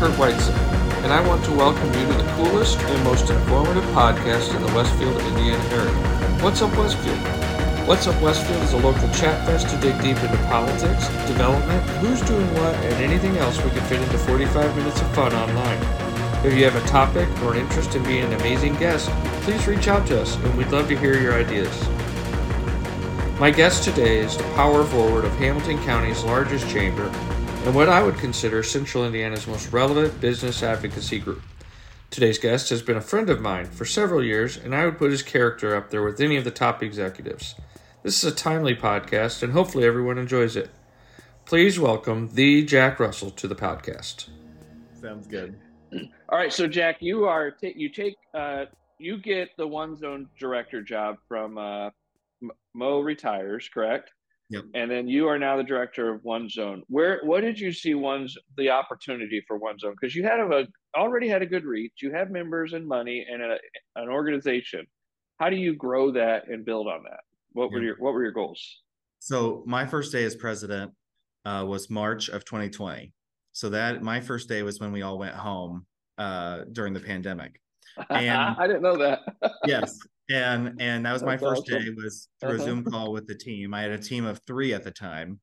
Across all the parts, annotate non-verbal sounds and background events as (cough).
Curt and I want to welcome you to the coolest and most informative podcast in the Westfield, Indiana area. What's Up Westfield? What's Up Westfield is a local chat fest to dig deep into politics, development, who's doing what, and anything else we can fit into 45 minutes of fun online. If you have a topic or an interest in being an amazing guest, please reach out to us, and we'd love to hear your ideas. My guest today is the power forward of Hamilton County's largest chamber and what I would consider Central Indiana's most relevant business advocacy group. Today's guest has been a friend of mine for several years, and I would put his character up there with any of the top executives. This is a timely podcast, and hopefully everyone enjoys it. Please welcome the Jack Russell to the podcast. Sounds good. All right, so Jack, you are t- you take uh, you get the one zone director job from uh, Mo retires, correct? Yep. And then you are now the director of One Zone. Where what did you see one's the opportunity for One Zone? Because you had a already had a good reach, you have members and money and a, an organization. How do you grow that and build on that? What were your what were your goals? So my first day as president uh, was March of 2020. So that my first day was when we all went home uh, during the pandemic. And (laughs) I didn't know that. yes, and and that was my first awesome. day was through uh-huh. a zoom call with the team i had a team of three at the time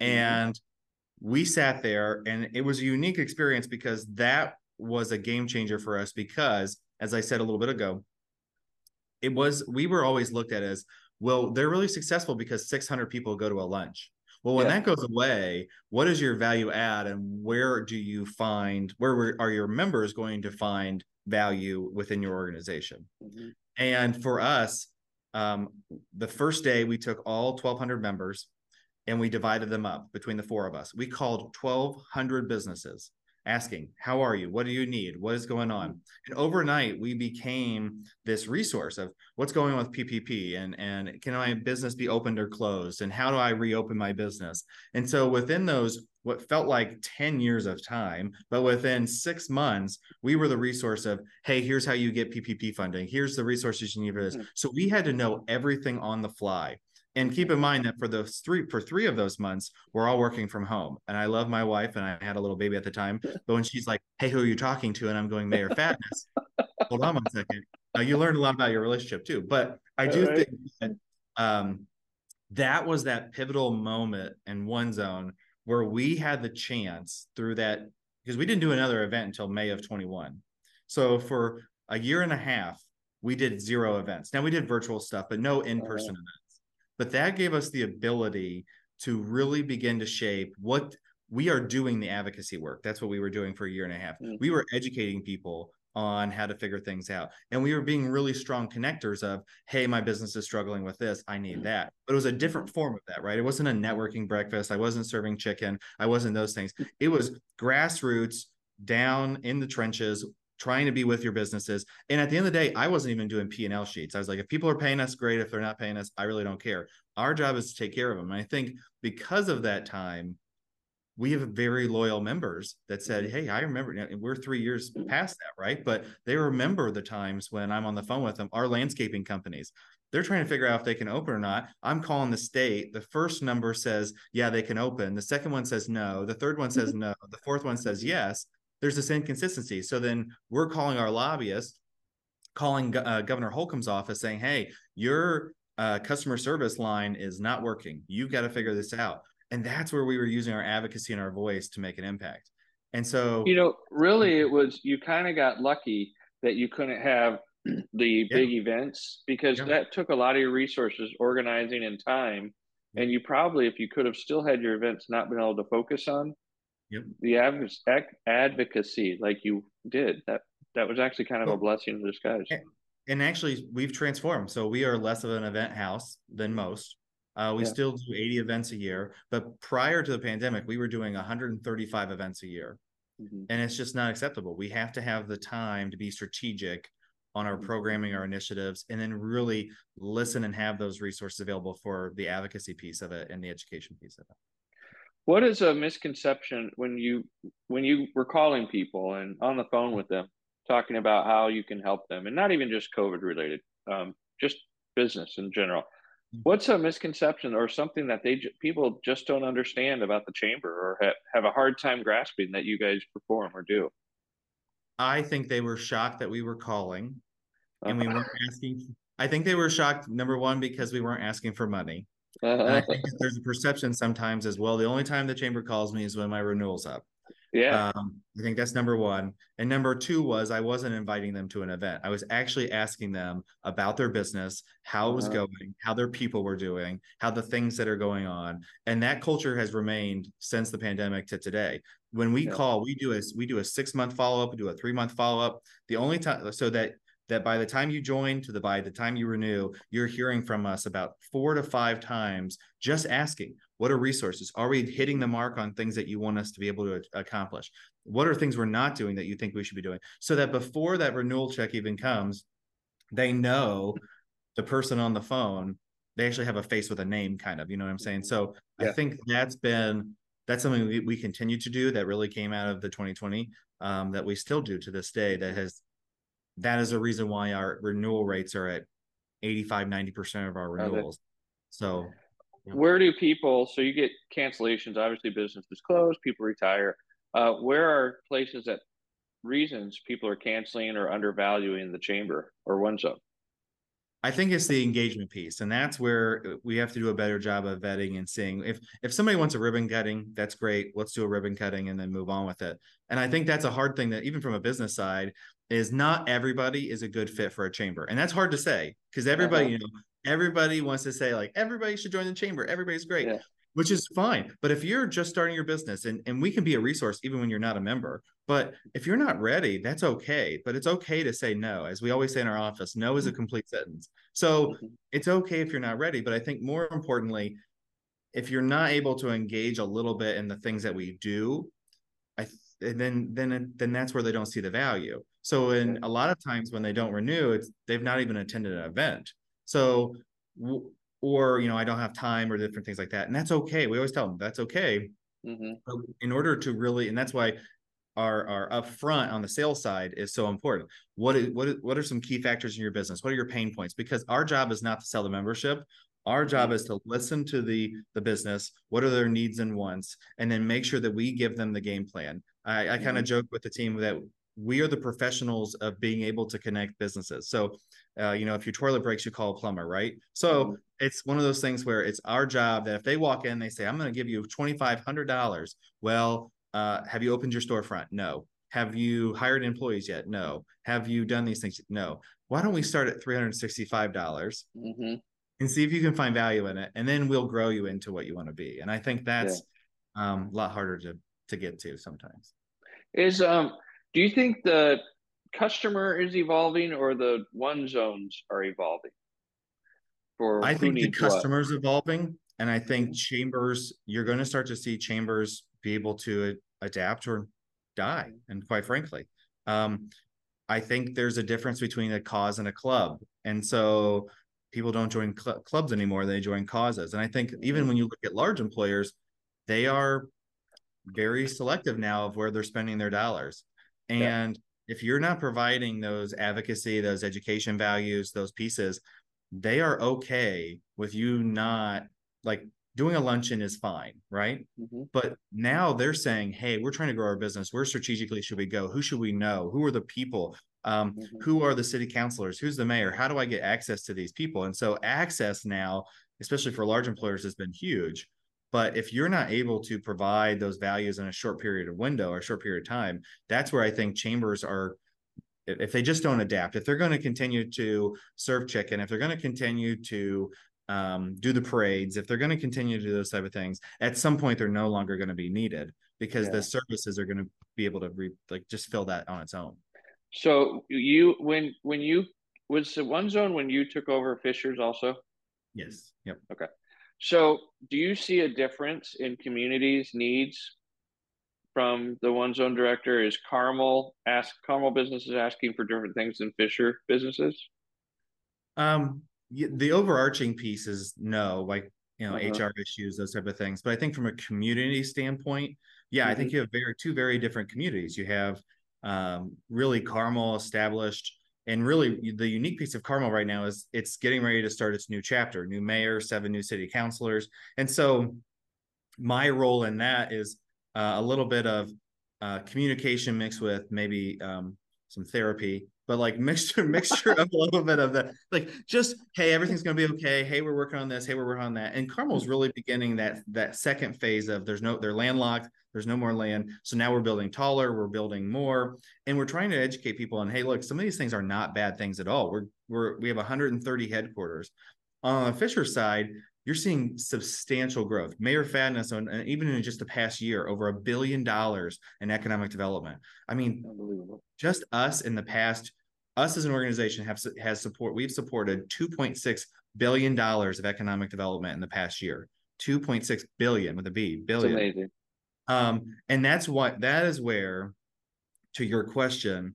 mm-hmm. and mm-hmm. we sat there and it was a unique experience because that was a game changer for us because as i said a little bit ago it was we were always looked at as well they're really successful because 600 people go to a lunch well when yeah. that goes away what is your value add and where do you find where are your members going to find value within your organization mm-hmm. And for us, um, the first day we took all 1,200 members and we divided them up between the four of us. We called 1,200 businesses asking, How are you? What do you need? What is going on? And overnight, we became this resource of what's going on with PPP and, and can my business be opened or closed? And how do I reopen my business? And so within those what felt like 10 years of time but within six months we were the resource of hey here's how you get ppp funding here's the resources you need for this mm-hmm. so we had to know everything on the fly and keep in mind that for those three for three of those months we're all working from home and i love my wife and i had a little baby at the time (laughs) but when she's like hey who are you talking to and i'm going mayor Fadness hold on one second now you learned a lot about your relationship too but i do right. think that um, that was that pivotal moment in one zone where we had the chance through that because we didn't do another event until May of 21. So for a year and a half, we did zero events. Now we did virtual stuff, but no in-person uh-huh. events. But that gave us the ability to really begin to shape what we are doing the advocacy work. That's what we were doing for a year and a half. Mm-hmm. We were educating people on how to figure things out. And we were being really strong connectors of, hey, my business is struggling with this. I need that. But it was a different mm-hmm. form of that, right? It wasn't a networking breakfast. I wasn't serving chicken. I wasn't those things. It was grassroots down in the trenches trying to be with your businesses and at the end of the day i wasn't even doing p&l sheets i was like if people are paying us great if they're not paying us i really don't care our job is to take care of them and i think because of that time we have very loyal members that said, mm-hmm. Hey, I remember we're three years past that, right? But they remember the times when I'm on the phone with them, our landscaping companies. They're trying to figure out if they can open or not. I'm calling the state. The first number says, Yeah, they can open. The second one says no. The third one says mm-hmm. no. The fourth one says yes. There's this inconsistency. So then we're calling our lobbyists, calling uh, Governor Holcomb's office saying, Hey, your uh, customer service line is not working. You've got to figure this out and that's where we were using our advocacy and our voice to make an impact and so you know really it was you kind of got lucky that you couldn't have (clears throat) the yeah. big events because yeah. that took a lot of your resources organizing and time and you probably if you could have still had your events not been able to focus on yep. the advocacy like you did that that was actually kind of well, a blessing in disguise and actually we've transformed so we are less of an event house than most uh, we yeah. still do 80 events a year, but prior to the pandemic, we were doing 135 events a year. Mm-hmm. And it's just not acceptable. We have to have the time to be strategic on our mm-hmm. programming, our initiatives, and then really listen and have those resources available for the advocacy piece of it and the education piece of it. What is a misconception when you when you were calling people and on the phone with them, talking about how you can help them, and not even just COVID related, um, just business in general? what's a misconception or something that they people just don't understand about the chamber or have, have a hard time grasping that you guys perform or do? I think they were shocked that we were calling and we weren't asking. I think they were shocked, number one, because we weren't asking for money. And I (laughs) think there's a perception sometimes as well. The only time the chamber calls me is when my renewal's up. Yeah. Um, I think that's number one. And number two was I wasn't inviting them to an event. I was actually asking them about their business, how it was uh-huh. going, how their people were doing, how the things that are going on. And that culture has remained since the pandemic to today. When we yeah. call, we do a we do a six month follow up, we do a three month follow up. The only time so that that by the time you join to the by the time you renew, you're hearing from us about four to five times just asking, what are resources? Are we hitting the mark on things that you want us to be able to accomplish? What are things we're not doing that you think we should be doing? So that before that renewal check even comes, they know the person on the phone, they actually have a face with a name, kind of, you know what I'm saying? So yeah. I think that's been that's something we, we continue to do that really came out of the 2020 um, that we still do to this day that has that is a reason why our renewal rates are at 85 90% of our renewals so where do people so you get cancellations obviously business is closed people retire uh, where are places that reasons people are canceling or undervaluing the chamber or one zone I think it's the engagement piece, and that's where we have to do a better job of vetting and seeing if if somebody wants a ribbon cutting, that's great. Let's do a ribbon cutting and then move on with it. And I think that's a hard thing that even from a business side is not everybody is a good fit for a chamber, and that's hard to say because everybody, uh-huh. you know, everybody wants to say like everybody should join the chamber everybody's great yeah. which is fine but if you're just starting your business and, and we can be a resource even when you're not a member but if you're not ready that's okay but it's okay to say no as we always say in our office no is a mm-hmm. complete sentence so mm-hmm. it's okay if you're not ready but i think more importantly if you're not able to engage a little bit in the things that we do i then then then that's where they don't see the value so in a lot of times when they don't renew it's they've not even attended an event so, or, you know, I don't have time or different things like that. And that's okay. We always tell them that's okay. Mm-hmm. In order to really, and that's why our, our upfront on the sales side is so important. What is, what, is, what are some key factors in your business? What are your pain points? Because our job is not to sell the membership. Our job mm-hmm. is to listen to the the business. What are their needs and wants, and then make sure that we give them the game plan. I, I kind of mm-hmm. joke with the team that we are the professionals of being able to connect businesses. So uh, you know, if your toilet breaks, you call a plumber, right? So mm-hmm. it's one of those things where it's our job that if they walk in, they say, I'm going to give you $2,500. Well, uh, have you opened your storefront? No. Have you hired employees yet? No. Have you done these things? No. Why don't we start at $365 mm-hmm. and see if you can find value in it? And then we'll grow you into what you want to be. And I think that's yeah. um, a lot harder to, to get to sometimes. Is, um, do you think the customer is evolving or the one zones are evolving? For I think the customer's evolving, and I think mm-hmm. chambers. You're going to start to see chambers be able to adapt or die. Mm-hmm. And quite frankly, um, I think there's a difference between a cause and a club, and so people don't join cl- clubs anymore; they join causes. And I think even mm-hmm. when you look at large employers, they are very selective now of where they're spending their dollars. And if you're not providing those advocacy, those education values, those pieces, they are okay with you not like doing a luncheon is fine, right? Mm-hmm. But now they're saying, hey, we're trying to grow our business. Where strategically should we go? Who should we know? Who are the people? Um, mm-hmm. Who are the city councilors? Who's the mayor? How do I get access to these people? And so access now, especially for large employers, has been huge. But if you're not able to provide those values in a short period of window or a short period of time, that's where I think chambers are. If they just don't adapt, if they're going to continue to serve chicken, if they're going to continue to um, do the parades, if they're going to continue to do those type of things, at some point they're no longer going to be needed because yeah. the services are going to be able to re, like just fill that on its own. So you when when you was the one zone when you took over Fishers also? Yes. Yep. Okay. So, do you see a difference in communities' needs from the one zone director? Is Carmel ask Carmel businesses asking for different things than Fisher businesses? Um, the overarching piece is no, like you know, uh-huh. HR issues, those type of things. But I think from a community standpoint, yeah, mm-hmm. I think mm-hmm. you have very two very different communities. You have um, really Carmel established and really the unique piece of Carmel right now is it's getting ready to start its new chapter, new mayor, seven new city councilors. And so my role in that is uh, a little bit of uh, communication mixed with maybe um, some therapy but like (laughs) mixture mixture of a little bit of the like just hey everything's gonna be okay. Hey we're working on this. Hey we're working on that. And Carmel's really beginning that that second phase of there's no they're landlocked there's no more land so now we're building taller we're building more and we're trying to educate people on hey look some of these things are not bad things at all we're we're we have 130 headquarters on the Fisher side you're seeing substantial growth. Mayor Fadness, on uh, even in just the past year, over a billion dollars in economic development. I mean, just us in the past us as an organization have has support we've supported 2.6 billion dollars of economic development in the past year 2.6 billion with a b billion That's amazing. Um and that's what that is where to your question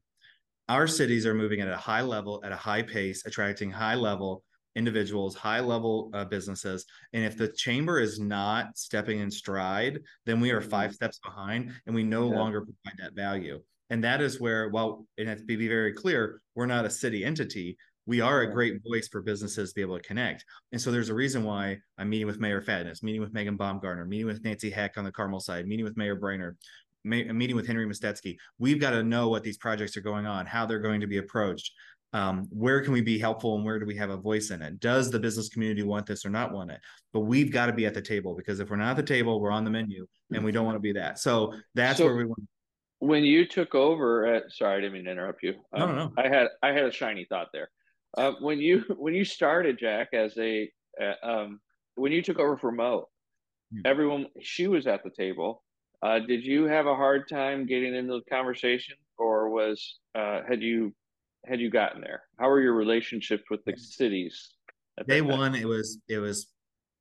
our cities are moving at a high level at a high pace attracting high level individuals high level uh, businesses and if the chamber is not stepping in stride then we are five mm-hmm. steps behind and we no yeah. longer provide that value and that is where, well, and to be very clear, we're not a city entity. We are a great voice for businesses to be able to connect. And so there's a reason why I'm meeting with Mayor Fadness, meeting with Megan Baumgartner, meeting with Nancy Heck on the Carmel side, meeting with Mayor Brainard, meeting with Henry Mestetsky. We've got to know what these projects are going on, how they're going to be approached. Um, where can we be helpful and where do we have a voice in it? Does the business community want this or not want it? But we've got to be at the table because if we're not at the table, we're on the menu and we don't want to be that. So that's so, where we want when you took over at sorry i didn't mean to interrupt you um, no, no, no. i had i had a shiny thought there uh, when you (laughs) when you started jack as a uh, um, when you took over for mo hmm. everyone she was at the table uh, did you have a hard time getting into the conversation or was uh, had you had you gotten there how were your relationships with the cities day one it was it was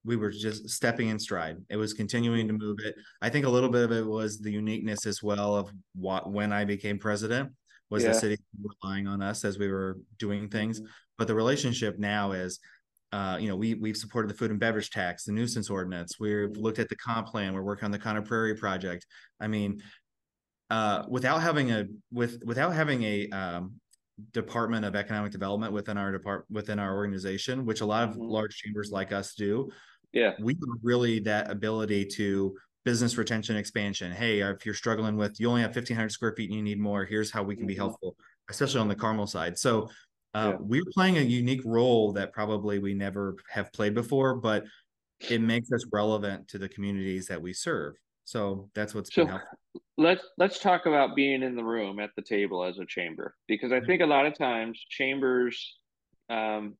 we were just stepping in stride. It was continuing to move it. I think a little bit of it was the uniqueness as well of what when I became president was yeah. the city relying on us as we were doing things. But the relationship now is, uh, you know, we we've supported the food and beverage tax, the nuisance ordinance. We've mm-hmm. looked at the comp plan. We're working on the Conner Prairie project. I mean, uh, without having a with without having a um, department of economic development within our department within our organization, which a lot of mm-hmm. large chambers like us do yeah we really that ability to business retention expansion hey if you're struggling with you only have 1500 square feet and you need more here's how we can be mm-hmm. helpful especially on the carmel side so uh, yeah. we're playing a unique role that probably we never have played before but it makes us relevant to the communities that we serve so that's what's so been helpful let's let's talk about being in the room at the table as a chamber because i think a lot of times chambers um,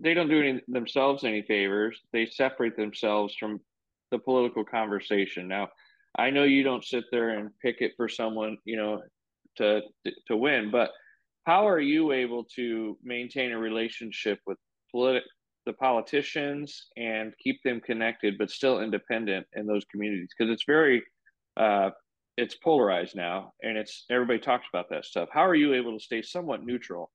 they don't do any, themselves any favors. They separate themselves from the political conversation. Now, I know you don't sit there and pick it for someone, you know, to to win, but how are you able to maintain a relationship with politi- the politicians and keep them connected, but still independent in those communities? Because it's very, uh, it's polarized now, and it's everybody talks about that stuff. How are you able to stay somewhat neutral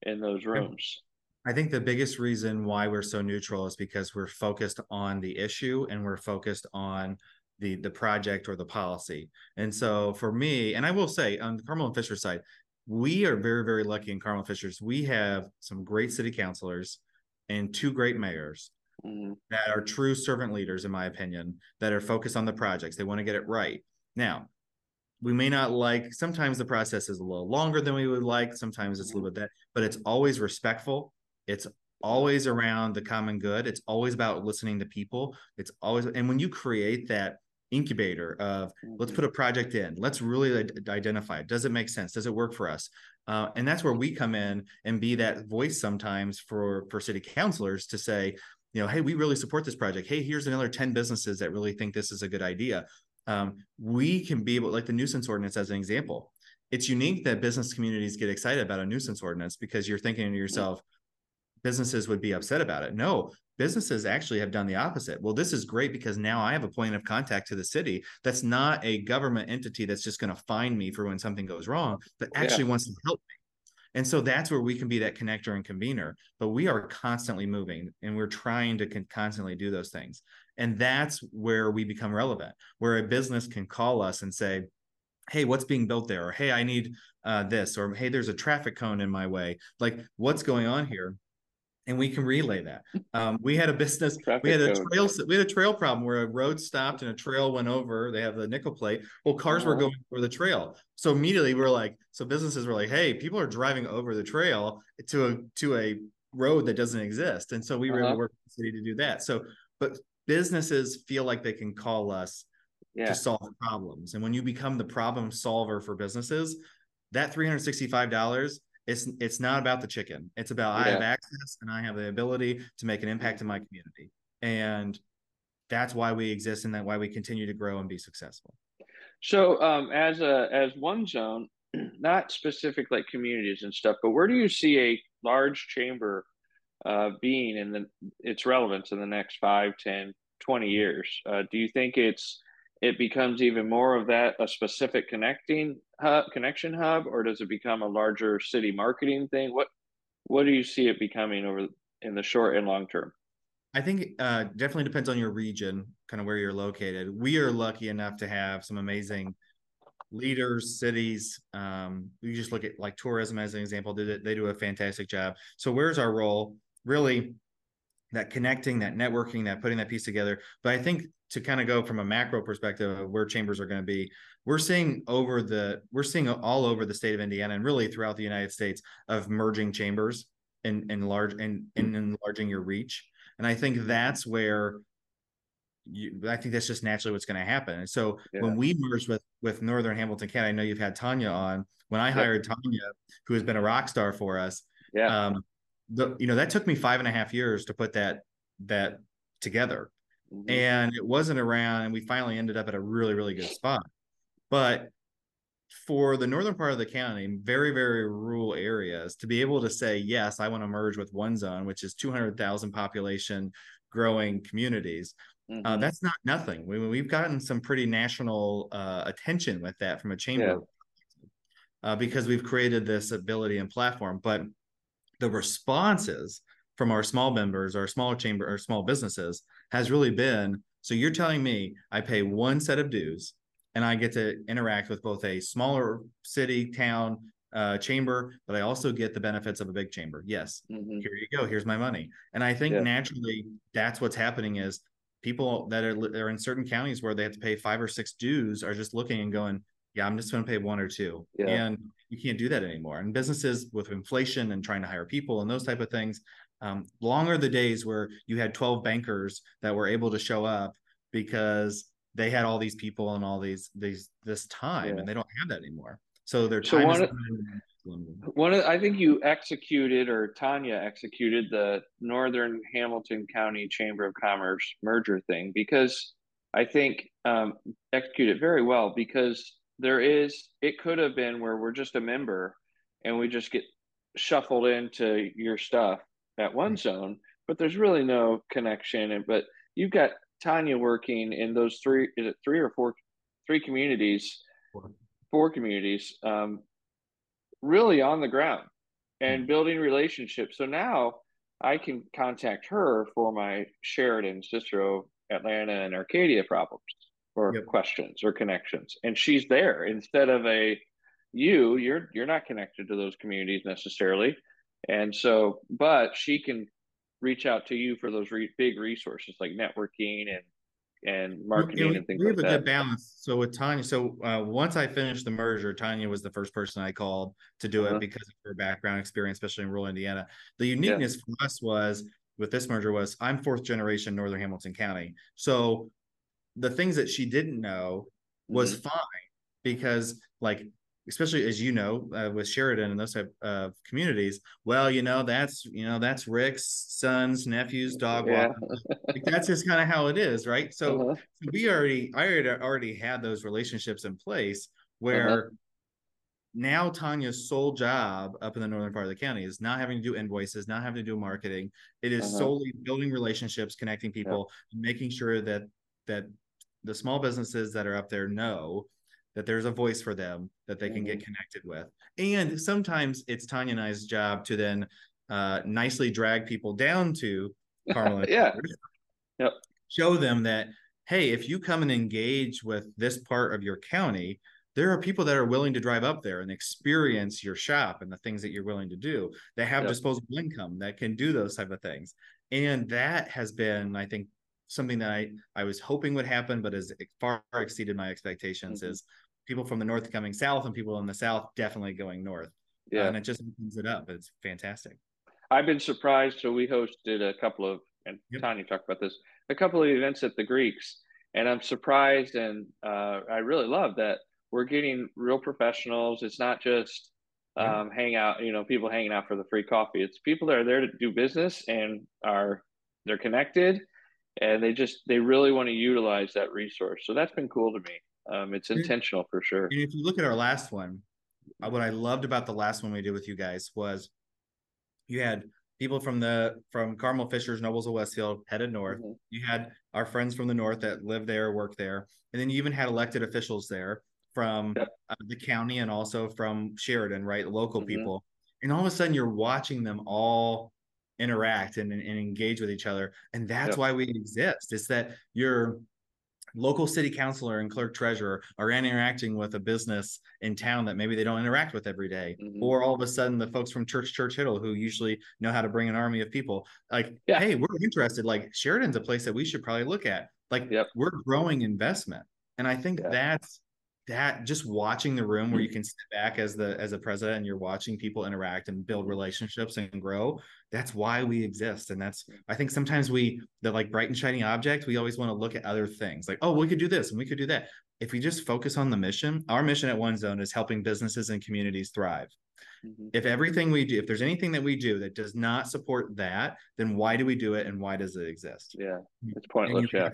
in those rooms? I think the biggest reason why we're so neutral is because we're focused on the issue and we're focused on the the project or the policy. And so for me, and I will say on the Carmel and Fisher side, we are very very lucky in Carmel Fishers. We have some great city councilors and two great mayors mm-hmm. that are true servant leaders, in my opinion, that are focused on the projects. They want to get it right. Now, we may not like sometimes the process is a little longer than we would like sometimes it's a little bit that but it's always respectful it's always around the common good. It's always about listening to people. It's always, and when you create that incubator of let's mm-hmm. put a project in, let's really identify it. Does it make sense? Does it work for us? Uh, and that's where we come in and be that voice sometimes for for city councilors to say, you know, hey, we really support this project. Hey, here's another 10 businesses that really think this is a good idea. Um, we can be able, like the nuisance ordinance as an example. It's unique that business communities get excited about a nuisance ordinance because you're thinking to yourself, businesses would be upset about it. No, businesses actually have done the opposite. Well, this is great because now I have a point of contact to the city that's not a government entity that's just going to find me for when something goes wrong, but actually yeah. wants to help me. And so that's where we can be that connector and convener. But we are constantly moving and we're trying to con- constantly do those things. And that's where we become relevant, where a business can call us and say, hey what's being built there or hey i need uh, this or hey there's a traffic cone in my way like what's going on here and we can relay that um, we had a business traffic we had a trail we had a trail problem where a road stopped and a trail went over they have the nickel plate well cars uh-huh. were going over the trail so immediately we are like so businesses were like hey people are driving over the trail to a to a road that doesn't exist and so we were uh-huh. able to work with the city to do that so but businesses feel like they can call us yeah. to solve problems. And when you become the problem solver for businesses, that $365 it's it's not about the chicken. It's about yeah. I have access and I have the ability to make an impact in my community. And that's why we exist and that why we continue to grow and be successful. So um, as a as one zone, (clears throat) not specific like communities and stuff, but where do you see a large chamber uh, being in the its relevance in the next 5, 10, 20 years? Uh, do you think it's it becomes even more of that a specific connecting hub, connection hub, or does it become a larger city marketing thing? What what do you see it becoming over in the short and long term? I think uh, definitely depends on your region, kind of where you're located. We are lucky enough to have some amazing leaders, cities. Um, you just look at like tourism as an example. It? They do a fantastic job. So where's our role? Really, that connecting, that networking, that putting that piece together. But I think to kind of go from a macro perspective of where chambers are going to be, we're seeing over the we're seeing all over the state of Indiana and really throughout the United States of merging chambers and and large and, and enlarging your reach. And I think that's where you, I think that's just naturally what's going to happen. And so yeah. when we merged with with Northern Hamilton County, I know you've had Tanya on. When I hired Tanya, who has been a rock star for us, yeah. Um, the you know that took me five and a half years to put that that together mm-hmm. and it wasn't around and we finally ended up at a really really good (laughs) spot but for the northern part of the county very very rural areas to be able to say yes i want to merge with one zone which is 200000 population growing communities uh, mm-hmm. uh, that's not nothing we, we've gotten some pretty national uh, attention with that from a chamber yeah. uh, because we've created this ability and platform but the responses from our small members, our small chamber, our small businesses has really been so you're telling me I pay one set of dues and I get to interact with both a smaller city, town, uh, chamber, but I also get the benefits of a big chamber. Yes, mm-hmm. here you go. Here's my money. And I think yeah. naturally that's what's happening is people that are, are in certain counties where they have to pay five or six dues are just looking and going, yeah, I'm just going to pay one or two. Yeah. And you can't do that anymore. And businesses with inflation and trying to hire people and those type of things, um, long are the days where you had 12 bankers that were able to show up because they had all these people and all these these this time, yeah. and they don't have that anymore. So their time so one, is one of I think you executed or Tanya executed the Northern Hamilton County Chamber of Commerce merger thing because I think um, executed very well because there is it could have been where we're just a member and we just get shuffled into your stuff at one zone but there's really no connection. And but you've got tanya working in those three is it three or four three communities? Four, four communities um, really on the ground and mm-hmm. building relationships. So now i can contact her for my sheridan cicero atlanta and arcadia problems or yep. questions or connections and she's there instead of a you you're you're not connected to those communities necessarily and so but she can reach out to you for those re- big resources like networking and and marketing we, and things we have like a that. good balance so with tanya so uh, once i finished the merger tanya was the first person i called to do uh-huh. it because of her background experience especially in rural indiana the uniqueness yeah. for us was with this merger was i'm fourth generation northern hamilton county so the things that she didn't know was mm-hmm. fine because like especially as you know uh, with sheridan and those type of communities well you know that's you know that's rick's sons nephews (laughs) dog yeah. like, that's just kind of how it is right so, uh-huh. we already i already, already had those relationships in place where uh-huh. now tanya's sole job up in the northern part of the county is not having to do invoices not having to do marketing it is uh-huh. solely building relationships connecting people yeah. making sure that that the small businesses that are up there know that there's a voice for them that they can mm-hmm. get connected with. And sometimes it's Tanya and I's job to then uh, nicely drag people down to (laughs) Carmel. yeah. Yep. Show them that, hey, if you come and engage with this part of your county, there are people that are willing to drive up there and experience your shop and the things that you're willing to do that have yep. disposable income that can do those type of things and that has been i think something that i i was hoping would happen but has far exceeded my expectations mm-hmm. is people from the north coming south and people in the south definitely going north yeah uh, and it just opens it up it's fantastic i've been surprised so we hosted a couple of and yep. tanya talked about this a couple of events at the greeks and i'm surprised and uh, i really love that we're getting real professionals. It's not just um, hang out, you know, people hanging out for the free coffee. It's people that are there to do business and are they're connected, and they just they really want to utilize that resource. So that's been cool to me. Um, it's intentional for sure. And if you look at our last one, uh, what I loved about the last one we did with you guys was you had people from the from Carmel Fishers, Noblesville Westfield headed north. Mm-hmm. You had our friends from the north that live there, work there, and then you even had elected officials there from yep. uh, the county and also from Sheridan, right? Local mm-hmm. people. And all of a sudden you're watching them all interact and, and engage with each other. And that's yep. why we exist. It's that your local city councilor and clerk treasurer are interacting with a business in town that maybe they don't interact with every day. Mm-hmm. Or all of a sudden the folks from Church Church Hittle who usually know how to bring an army of people, like, yeah. hey, we're interested. Like Sheridan's a place that we should probably look at. Like yep. we're growing investment. And I think yeah. that's that just watching the room where you mm. can sit back as the as a president and you're watching people interact and build relationships and grow that's why we exist. And that's i think sometimes we the like bright and shiny object we always want to look at other things like oh we could do this and we could do that. If we just focus on the mission our mission at one zone is helping businesses and communities thrive. Mm-hmm. if everything we do if there's anything that we do that does not support that then why do we do it and why does it exist? Yeah it's pointless yeah.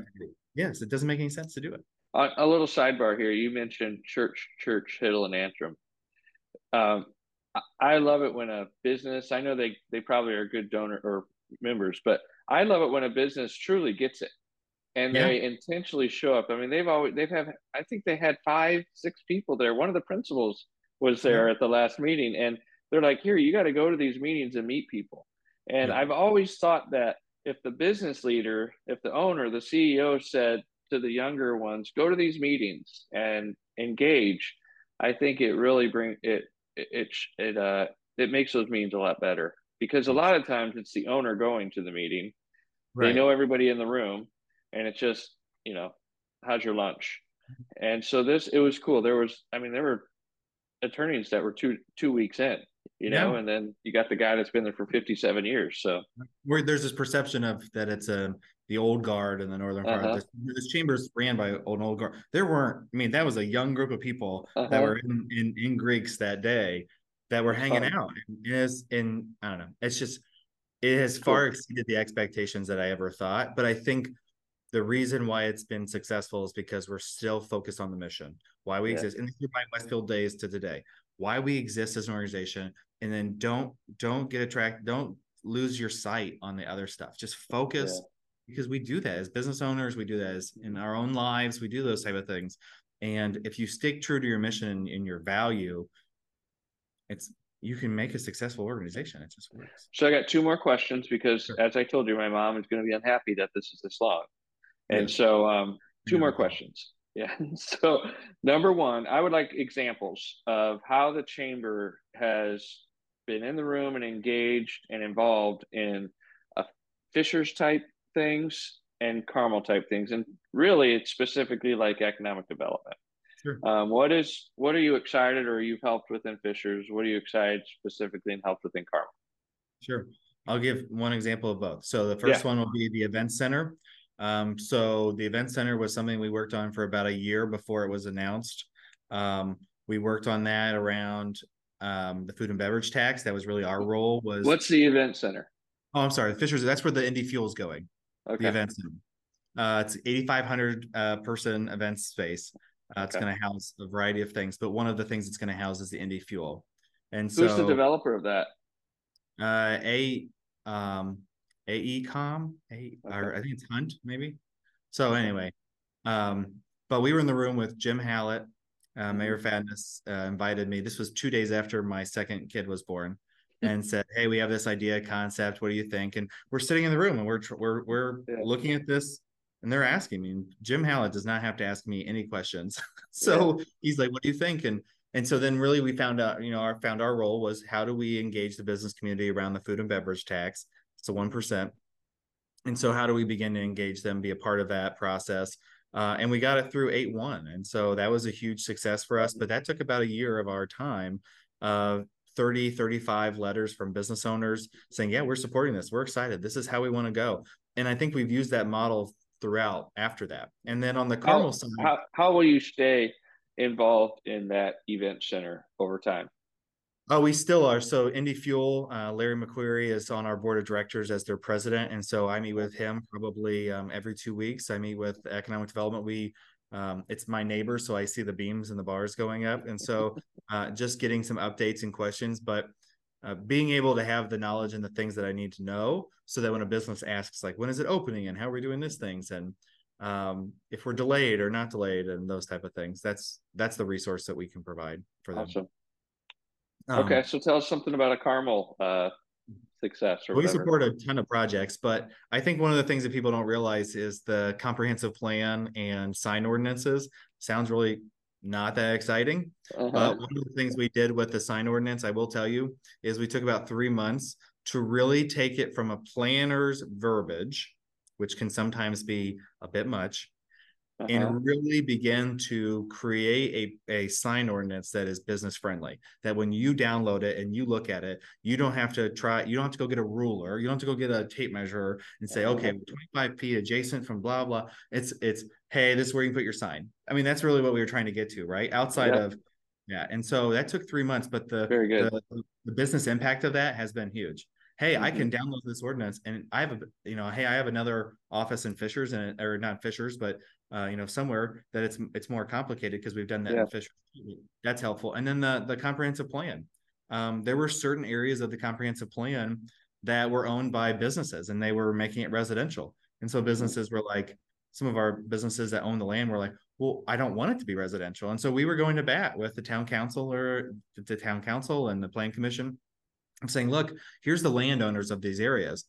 yes it doesn't make any sense to do it a little sidebar here. You mentioned church, church, Hittle, and Antrim. Um, I love it when a business. I know they they probably are good donor or members, but I love it when a business truly gets it, and yeah. they intentionally show up. I mean, they've always they've had. I think they had five, six people there. One of the principals was there yeah. at the last meeting, and they're like, "Here, you got to go to these meetings and meet people." And yeah. I've always thought that if the business leader, if the owner, the CEO said, to the younger ones go to these meetings and engage. I think it really bring it it it uh it makes those meetings a lot better because a lot of times it's the owner going to the meeting. Right. they know everybody in the room and it's just you know how's your lunch? And so this it was cool. There was i mean there were attorneys that were two two weeks in you know, yeah. and then you got the guy that's been there for 57 years. So where there's this perception of that it's a the old guard in the northern part. Uh-huh. This, this chambers ran by an old guard. There weren't. I mean, that was a young group of people uh-huh. that were in, in, in Greeks that day that were hanging uh-huh. out. And is in I don't know. It's just it has far exceeded the expectations that I ever thought. But I think the reason why it's been successful is because we're still focused on the mission, why we yeah. exist, and through my Westfield days to today, why we exist as an organization, and then don't don't get attracted, don't lose your sight on the other stuff. Just focus. Yeah because we do that as business owners we do that as in our own lives we do those type of things and if you stick true to your mission and, your value it's you can make a successful organization it just works so i got two more questions because sure. as i told you my mom is going to be unhappy that this is this long and yeah. so um, two more questions yeah (laughs) so number one i would like examples of how the chamber has been in the room and engaged and involved in a Fishers type things and Carmel type things, and really it's specifically like economic development. Sure. Um, what is what are you excited or you've helped within Fishers? What are you excited specifically and helped within Carmel? Sure. I'll give one example of both. So the first yeah. one will be the event center. Um, so the event center was something we worked on for about a year before it was announced. Um, we worked on that around um, the food and beverage tax. That was really our role. Was what's the event center? Oh, I'm sorry, the Fishers. That's where the Indy Fuel is going okay. the event center. Uh, it's 8,500 uh, person event space. Uh, it's okay. going to house a variety of things, but one of the things it's going to house is the Indy Fuel. And so, who's the developer of that? Uh, a um, AECOM, a okay. or I think it's Hunt, maybe. So anyway, um, but we were in the room with Jim Hallett, uh, Mayor mm-hmm. Fadness uh, invited me. This was two days after my second kid was born (laughs) and said, "Hey, we have this idea concept. What do you think?" And we're sitting in the room and we're we're we're yeah. looking at this and they're asking me. Jim Hallett does not have to ask me any questions. (laughs) so yeah. he's like, "What do you think?" And and so then really we found out, you know, our found our role was how do we engage the business community around the food and beverage tax? It's a one percent. And so how do we begin to engage them, be a part of that process? Uh, and we got it through 8-1 and so that was a huge success for us but that took about a year of our time uh, 30 35 letters from business owners saying yeah we're supporting this. We're excited. This is how we want to go. And i think we've used that model throughout after that. And then on the Carmel how, side how, how will you stay involved in that event center over time Oh, we still are. So Indy Fuel, uh, Larry McQuarrie is on our board of directors as their president, and so I meet with him probably um, every two weeks. I meet with economic development. We um, it's my neighbor, so I see the beams and the bars going up, and so (laughs) uh, just getting some updates and questions, but uh, being able to have the knowledge and the things that I need to know, so that when a business asks, like, when is it opening and how are we doing these things, and um, if we're delayed or not delayed, and those type of things, that's that's the resource that we can provide for them. Awesome. Um, okay, so tell us something about a Carmel uh, success. we support a ton of projects, but I think one of the things that people don't realize is the comprehensive plan and sign ordinances sounds really not that exciting. Uh-huh. But one of the things we did with the sign ordinance, I will tell you, is we took about three months to really take it from a planner's verbiage, which can sometimes be a bit much, uh-huh. and really begin to create a, a sign ordinance that is business friendly. That when you download it and you look at it, you don't have to try, you don't have to go get a ruler, you don't have to go get a tape measure and say, okay, 25 feet adjacent from blah blah. It's it's hey, this is where you can put your sign. I mean, that's really what we were trying to get to, right? Outside yeah. of yeah, and so that took three months, but the, Very good. the the business impact of that has been huge hey mm-hmm. i can download this ordinance and i have a you know hey i have another office in fishers and or not fishers but uh, you know, somewhere that it's it's more complicated because we've done that yeah. in Fisher. That's helpful. And then the the comprehensive plan. Um, there were certain areas of the comprehensive plan that were owned by businesses and they were making it residential. And so mm-hmm. businesses were like, some of our businesses that own the land were like, well, I don't want it to be residential. And so we were going to bat with the town council or the town council and the plan commission. I'm saying, look, here's the landowners of these areas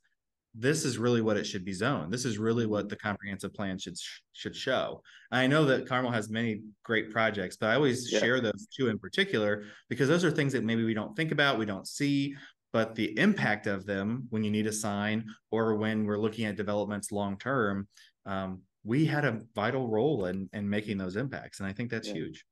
this is really what it should be zoned. This is really what the comprehensive plan should should show. I know that Carmel has many great projects, but I always yeah. share those two in particular because those are things that maybe we don't think about, we don't see, but the impact of them when you need a sign or when we're looking at developments long term, um, we had a vital role in in making those impacts, and I think that's yeah. huge.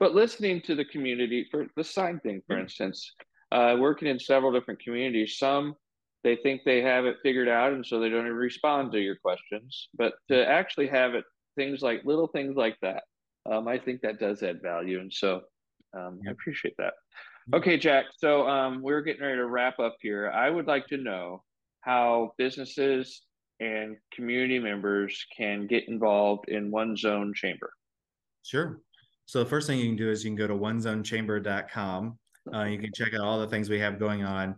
But listening to the community for the sign thing, for instance, uh, working in several different communities, some they think they have it figured out and so they don't even respond to your questions. But to actually have it things like little things like that um, i think that does add value and so um, i appreciate that. Okay jack so um, we're getting ready to wrap up here. I would like to know how businesses and community members can get involved in one zone chamber. Sure. So the first thing you can do is you can go to onezonechamber.com uh, you can check out all the things we have going on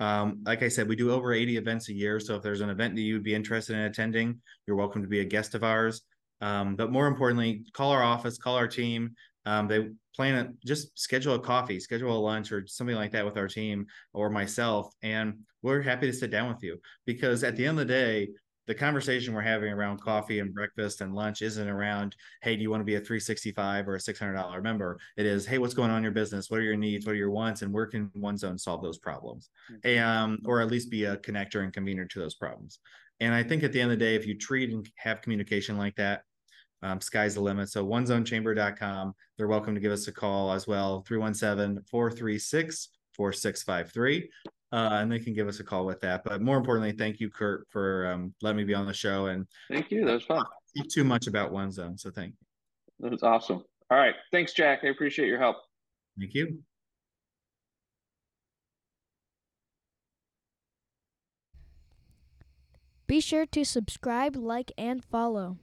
um, like I said, we do over 80 events a year. So if there's an event that you'd be interested in attending, you're welcome to be a guest of ours. Um, but more importantly, call our office, call our team. Um, they plan it, just schedule a coffee, schedule a lunch or something like that with our team or myself. And we're happy to sit down with you because at the end of the day, the conversation we're having around coffee and breakfast and lunch isn't around, hey, do you want to be a 365 or a $600 member? It is, hey, what's going on in your business? What are your needs? What are your wants? And where can One Zone solve those problems? Mm-hmm. Um, or at least be a connector and convener to those problems. And I think at the end of the day, if you treat and have communication like that, um, sky's the limit. So onezonechamber.com, they're welcome to give us a call as well, 317 436 4653 uh, and they can give us a call with that. But more importantly, thank you, Curt, for um, letting me be on the show. And thank you. That was fun. Not too much about One Zone, so thank you. That was awesome. All right, thanks, Jack. I appreciate your help. Thank you. Be sure to subscribe, like, and follow.